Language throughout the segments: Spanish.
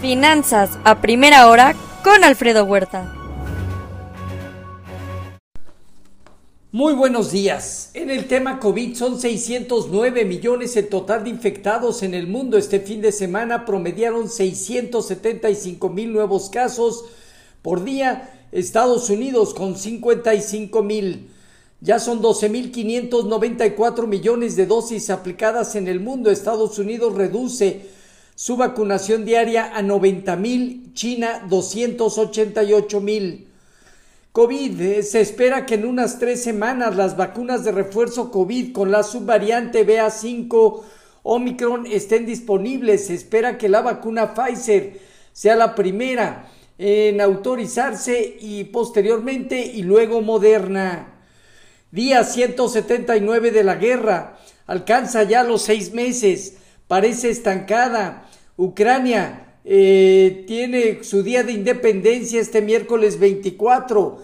Finanzas a primera hora con Alfredo Huerta. Muy buenos días. En el tema COVID son 609 millones el total de infectados en el mundo. Este fin de semana promediaron 675 mil nuevos casos por día. Estados Unidos con 55 mil. Ya son 12.594 millones de dosis aplicadas en el mundo. Estados Unidos reduce su vacunación diaria a 90 mil, China 288 mil. COVID. Eh, se espera que en unas tres semanas las vacunas de refuerzo COVID con la subvariante BA5 Omicron estén disponibles. Se espera que la vacuna Pfizer sea la primera en autorizarse y posteriormente y luego Moderna. Día 179 de la guerra. Alcanza ya los seis meses. Parece estancada. Ucrania eh, tiene su día de independencia este miércoles 24.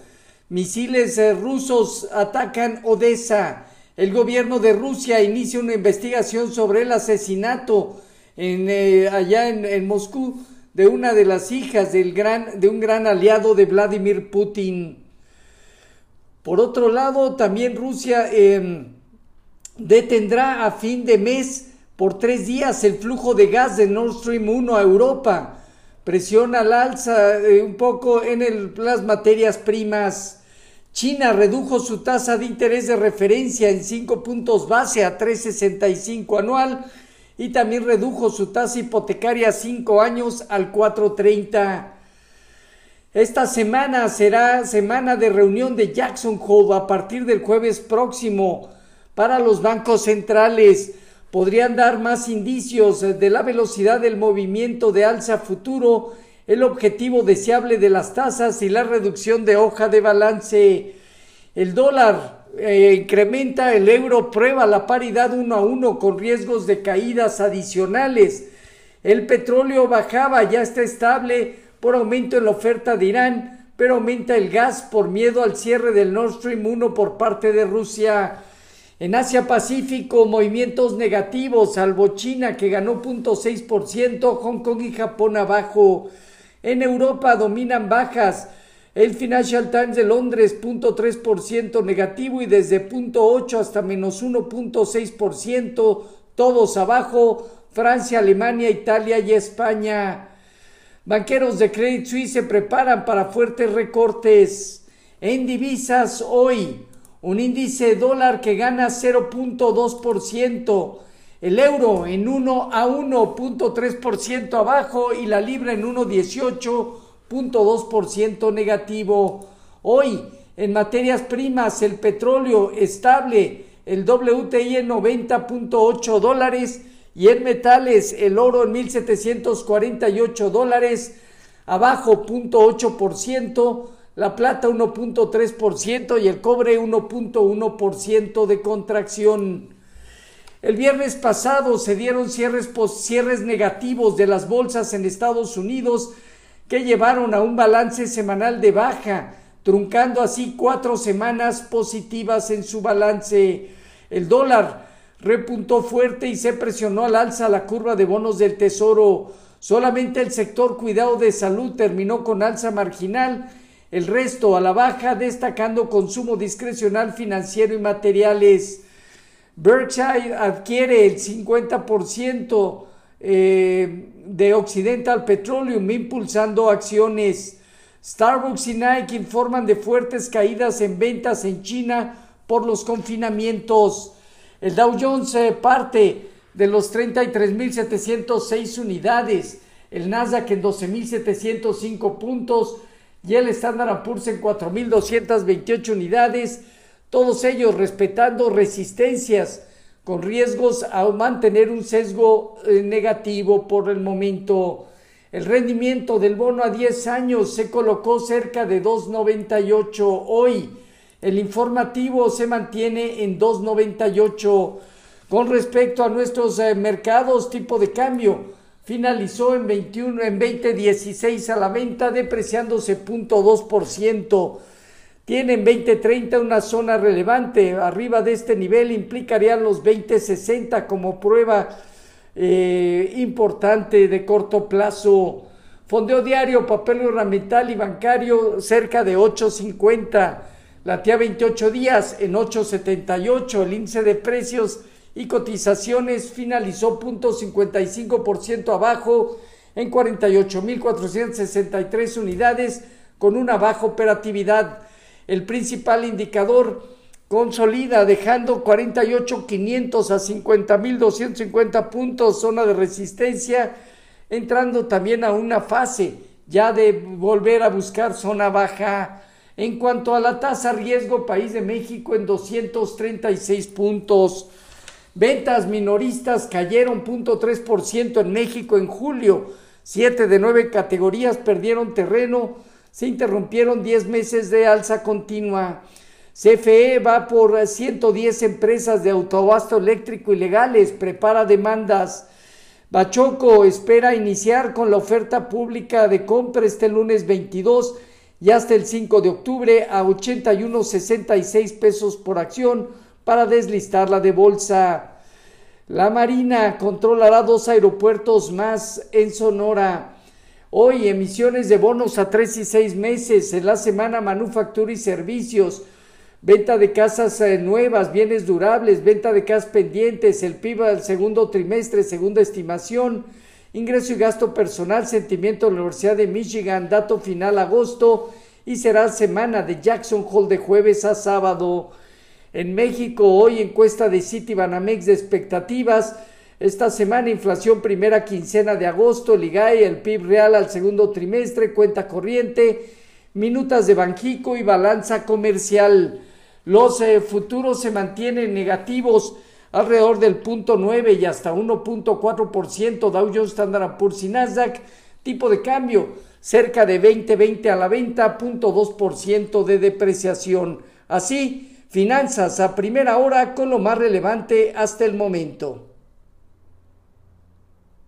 Misiles eh, rusos atacan Odessa. El gobierno de Rusia inicia una investigación sobre el asesinato en, eh, allá en, Moscú de una de las hijas del gran, de un gran aliado de Vladimir Putin. Por otro lado, también Rusia em, detendrá a fin de mes por tres días el flujo de gas de Nord Stream 1 a Europa. Presiona al alza eh, un poco en las materias primas. China redujo su tasa de interés de referencia en 5 puntos base a 3,65 anual y también redujo su tasa hipotecaria a 5 años al 4,30. Esta semana será semana de reunión de Jackson Hole a partir del jueves próximo para los bancos centrales podrían dar más indicios de la velocidad del movimiento de alza futuro, el objetivo deseable de las tasas y la reducción de hoja de balance. El dólar eh, incrementa, el euro prueba la paridad uno a uno con riesgos de caídas adicionales. El petróleo bajaba, ya está estable por aumento en la oferta de Irán, pero aumenta el gas por miedo al cierre del Nord Stream 1 por parte de Rusia. En Asia Pacífico, movimientos negativos, salvo China que ganó 0.6%, Hong Kong y Japón abajo. En Europa dominan bajas. El Financial Times de Londres 0.3% negativo y desde 0.8 hasta menos 1.6%, todos abajo. Francia, Alemania, Italia y España. Banqueros de Credit Suisse se preparan para fuertes recortes. En divisas hoy, un índice dólar que gana 0.2%, el euro en 1 a 1.3% abajo y la libra en 1.18.2% negativo. Hoy, en materias primas, el petróleo estable, el WTI en 90.8 dólares y en metales, el oro en 1.748 dólares, abajo 0.8%, la plata 1.3% y el cobre 1.1% de contracción. El viernes pasado se dieron cierres, cierres negativos de las bolsas en Estados Unidos que llevaron a un balance semanal de baja, truncando así cuatro semanas positivas en su balance. El dólar repuntó fuerte y se presionó al alza la curva de bonos del Tesoro. Solamente el sector cuidado de salud terminó con alza marginal el resto a la baja, destacando consumo discrecional financiero y materiales. Berkshire adquiere el 50% eh, de Occidental Petroleum, impulsando acciones. Starbucks y Nike informan de fuertes caídas en ventas en China por los confinamientos. El Dow Jones eh, parte de los 33.706 unidades, el Nasdaq en 12.705 puntos, y el Standard Poor's en 4.228 unidades, todos ellos respetando resistencias con riesgos a mantener un sesgo eh, negativo por el momento. El rendimiento del bono a 10 años se colocó cerca de 2.98 hoy. El informativo se mantiene en 2.98. Con respecto a nuestros eh, mercados, tipo de cambio, finalizó en 21 en 2016 a la venta depreciándose 0.2%. Tiene en 2030 una zona relevante. Arriba de este nivel implicarían los 2060 como prueba eh, importante de corto plazo. Fondeo diario, papel ornamental y bancario cerca de 8.50. La TIA 28 días en 8.78. El índice de precios y cotizaciones finalizó 0.55% abajo en 48.463 unidades con una baja operatividad. El principal indicador consolida dejando 48.500 a 50.250 puntos, zona de resistencia, entrando también a una fase ya de volver a buscar zona baja. En cuanto a la tasa riesgo, país de México en 236 puntos. Ventas minoristas cayeron 0.3% en México en julio. Siete de nueve categorías perdieron terreno. Se interrumpieron 10 meses de alza continua. CFE va por 110 empresas de autoabasto eléctrico ilegales. Prepara demandas. Bachoco espera iniciar con la oferta pública de compra este lunes 22 y hasta el 5 de octubre a 81.66 pesos por acción para deslistarla de bolsa. La Marina controlará dos aeropuertos más en Sonora. Hoy emisiones de bonos a tres y seis meses. En la semana manufactura y servicios. Venta de casas eh, nuevas, bienes durables, venta de casas pendientes, el PIB al segundo trimestre, segunda estimación, ingreso y gasto personal, sentimiento de la Universidad de Michigan, dato final agosto y será semana de Jackson Hole de jueves a sábado. En México, hoy encuesta de City Banamex de expectativas. Esta semana, inflación primera quincena de agosto, Ligay, el PIB real al segundo trimestre, cuenta corriente, minutas de Banjico y balanza comercial. Los eh, futuros se mantienen negativos alrededor del punto 9 y hasta 1.4%. Dow Jones Standard Poor's y Nasdaq, tipo de cambio cerca de 20-20 a la venta, 0.2% de depreciación. Así, Finanzas a primera hora con lo más relevante hasta el momento.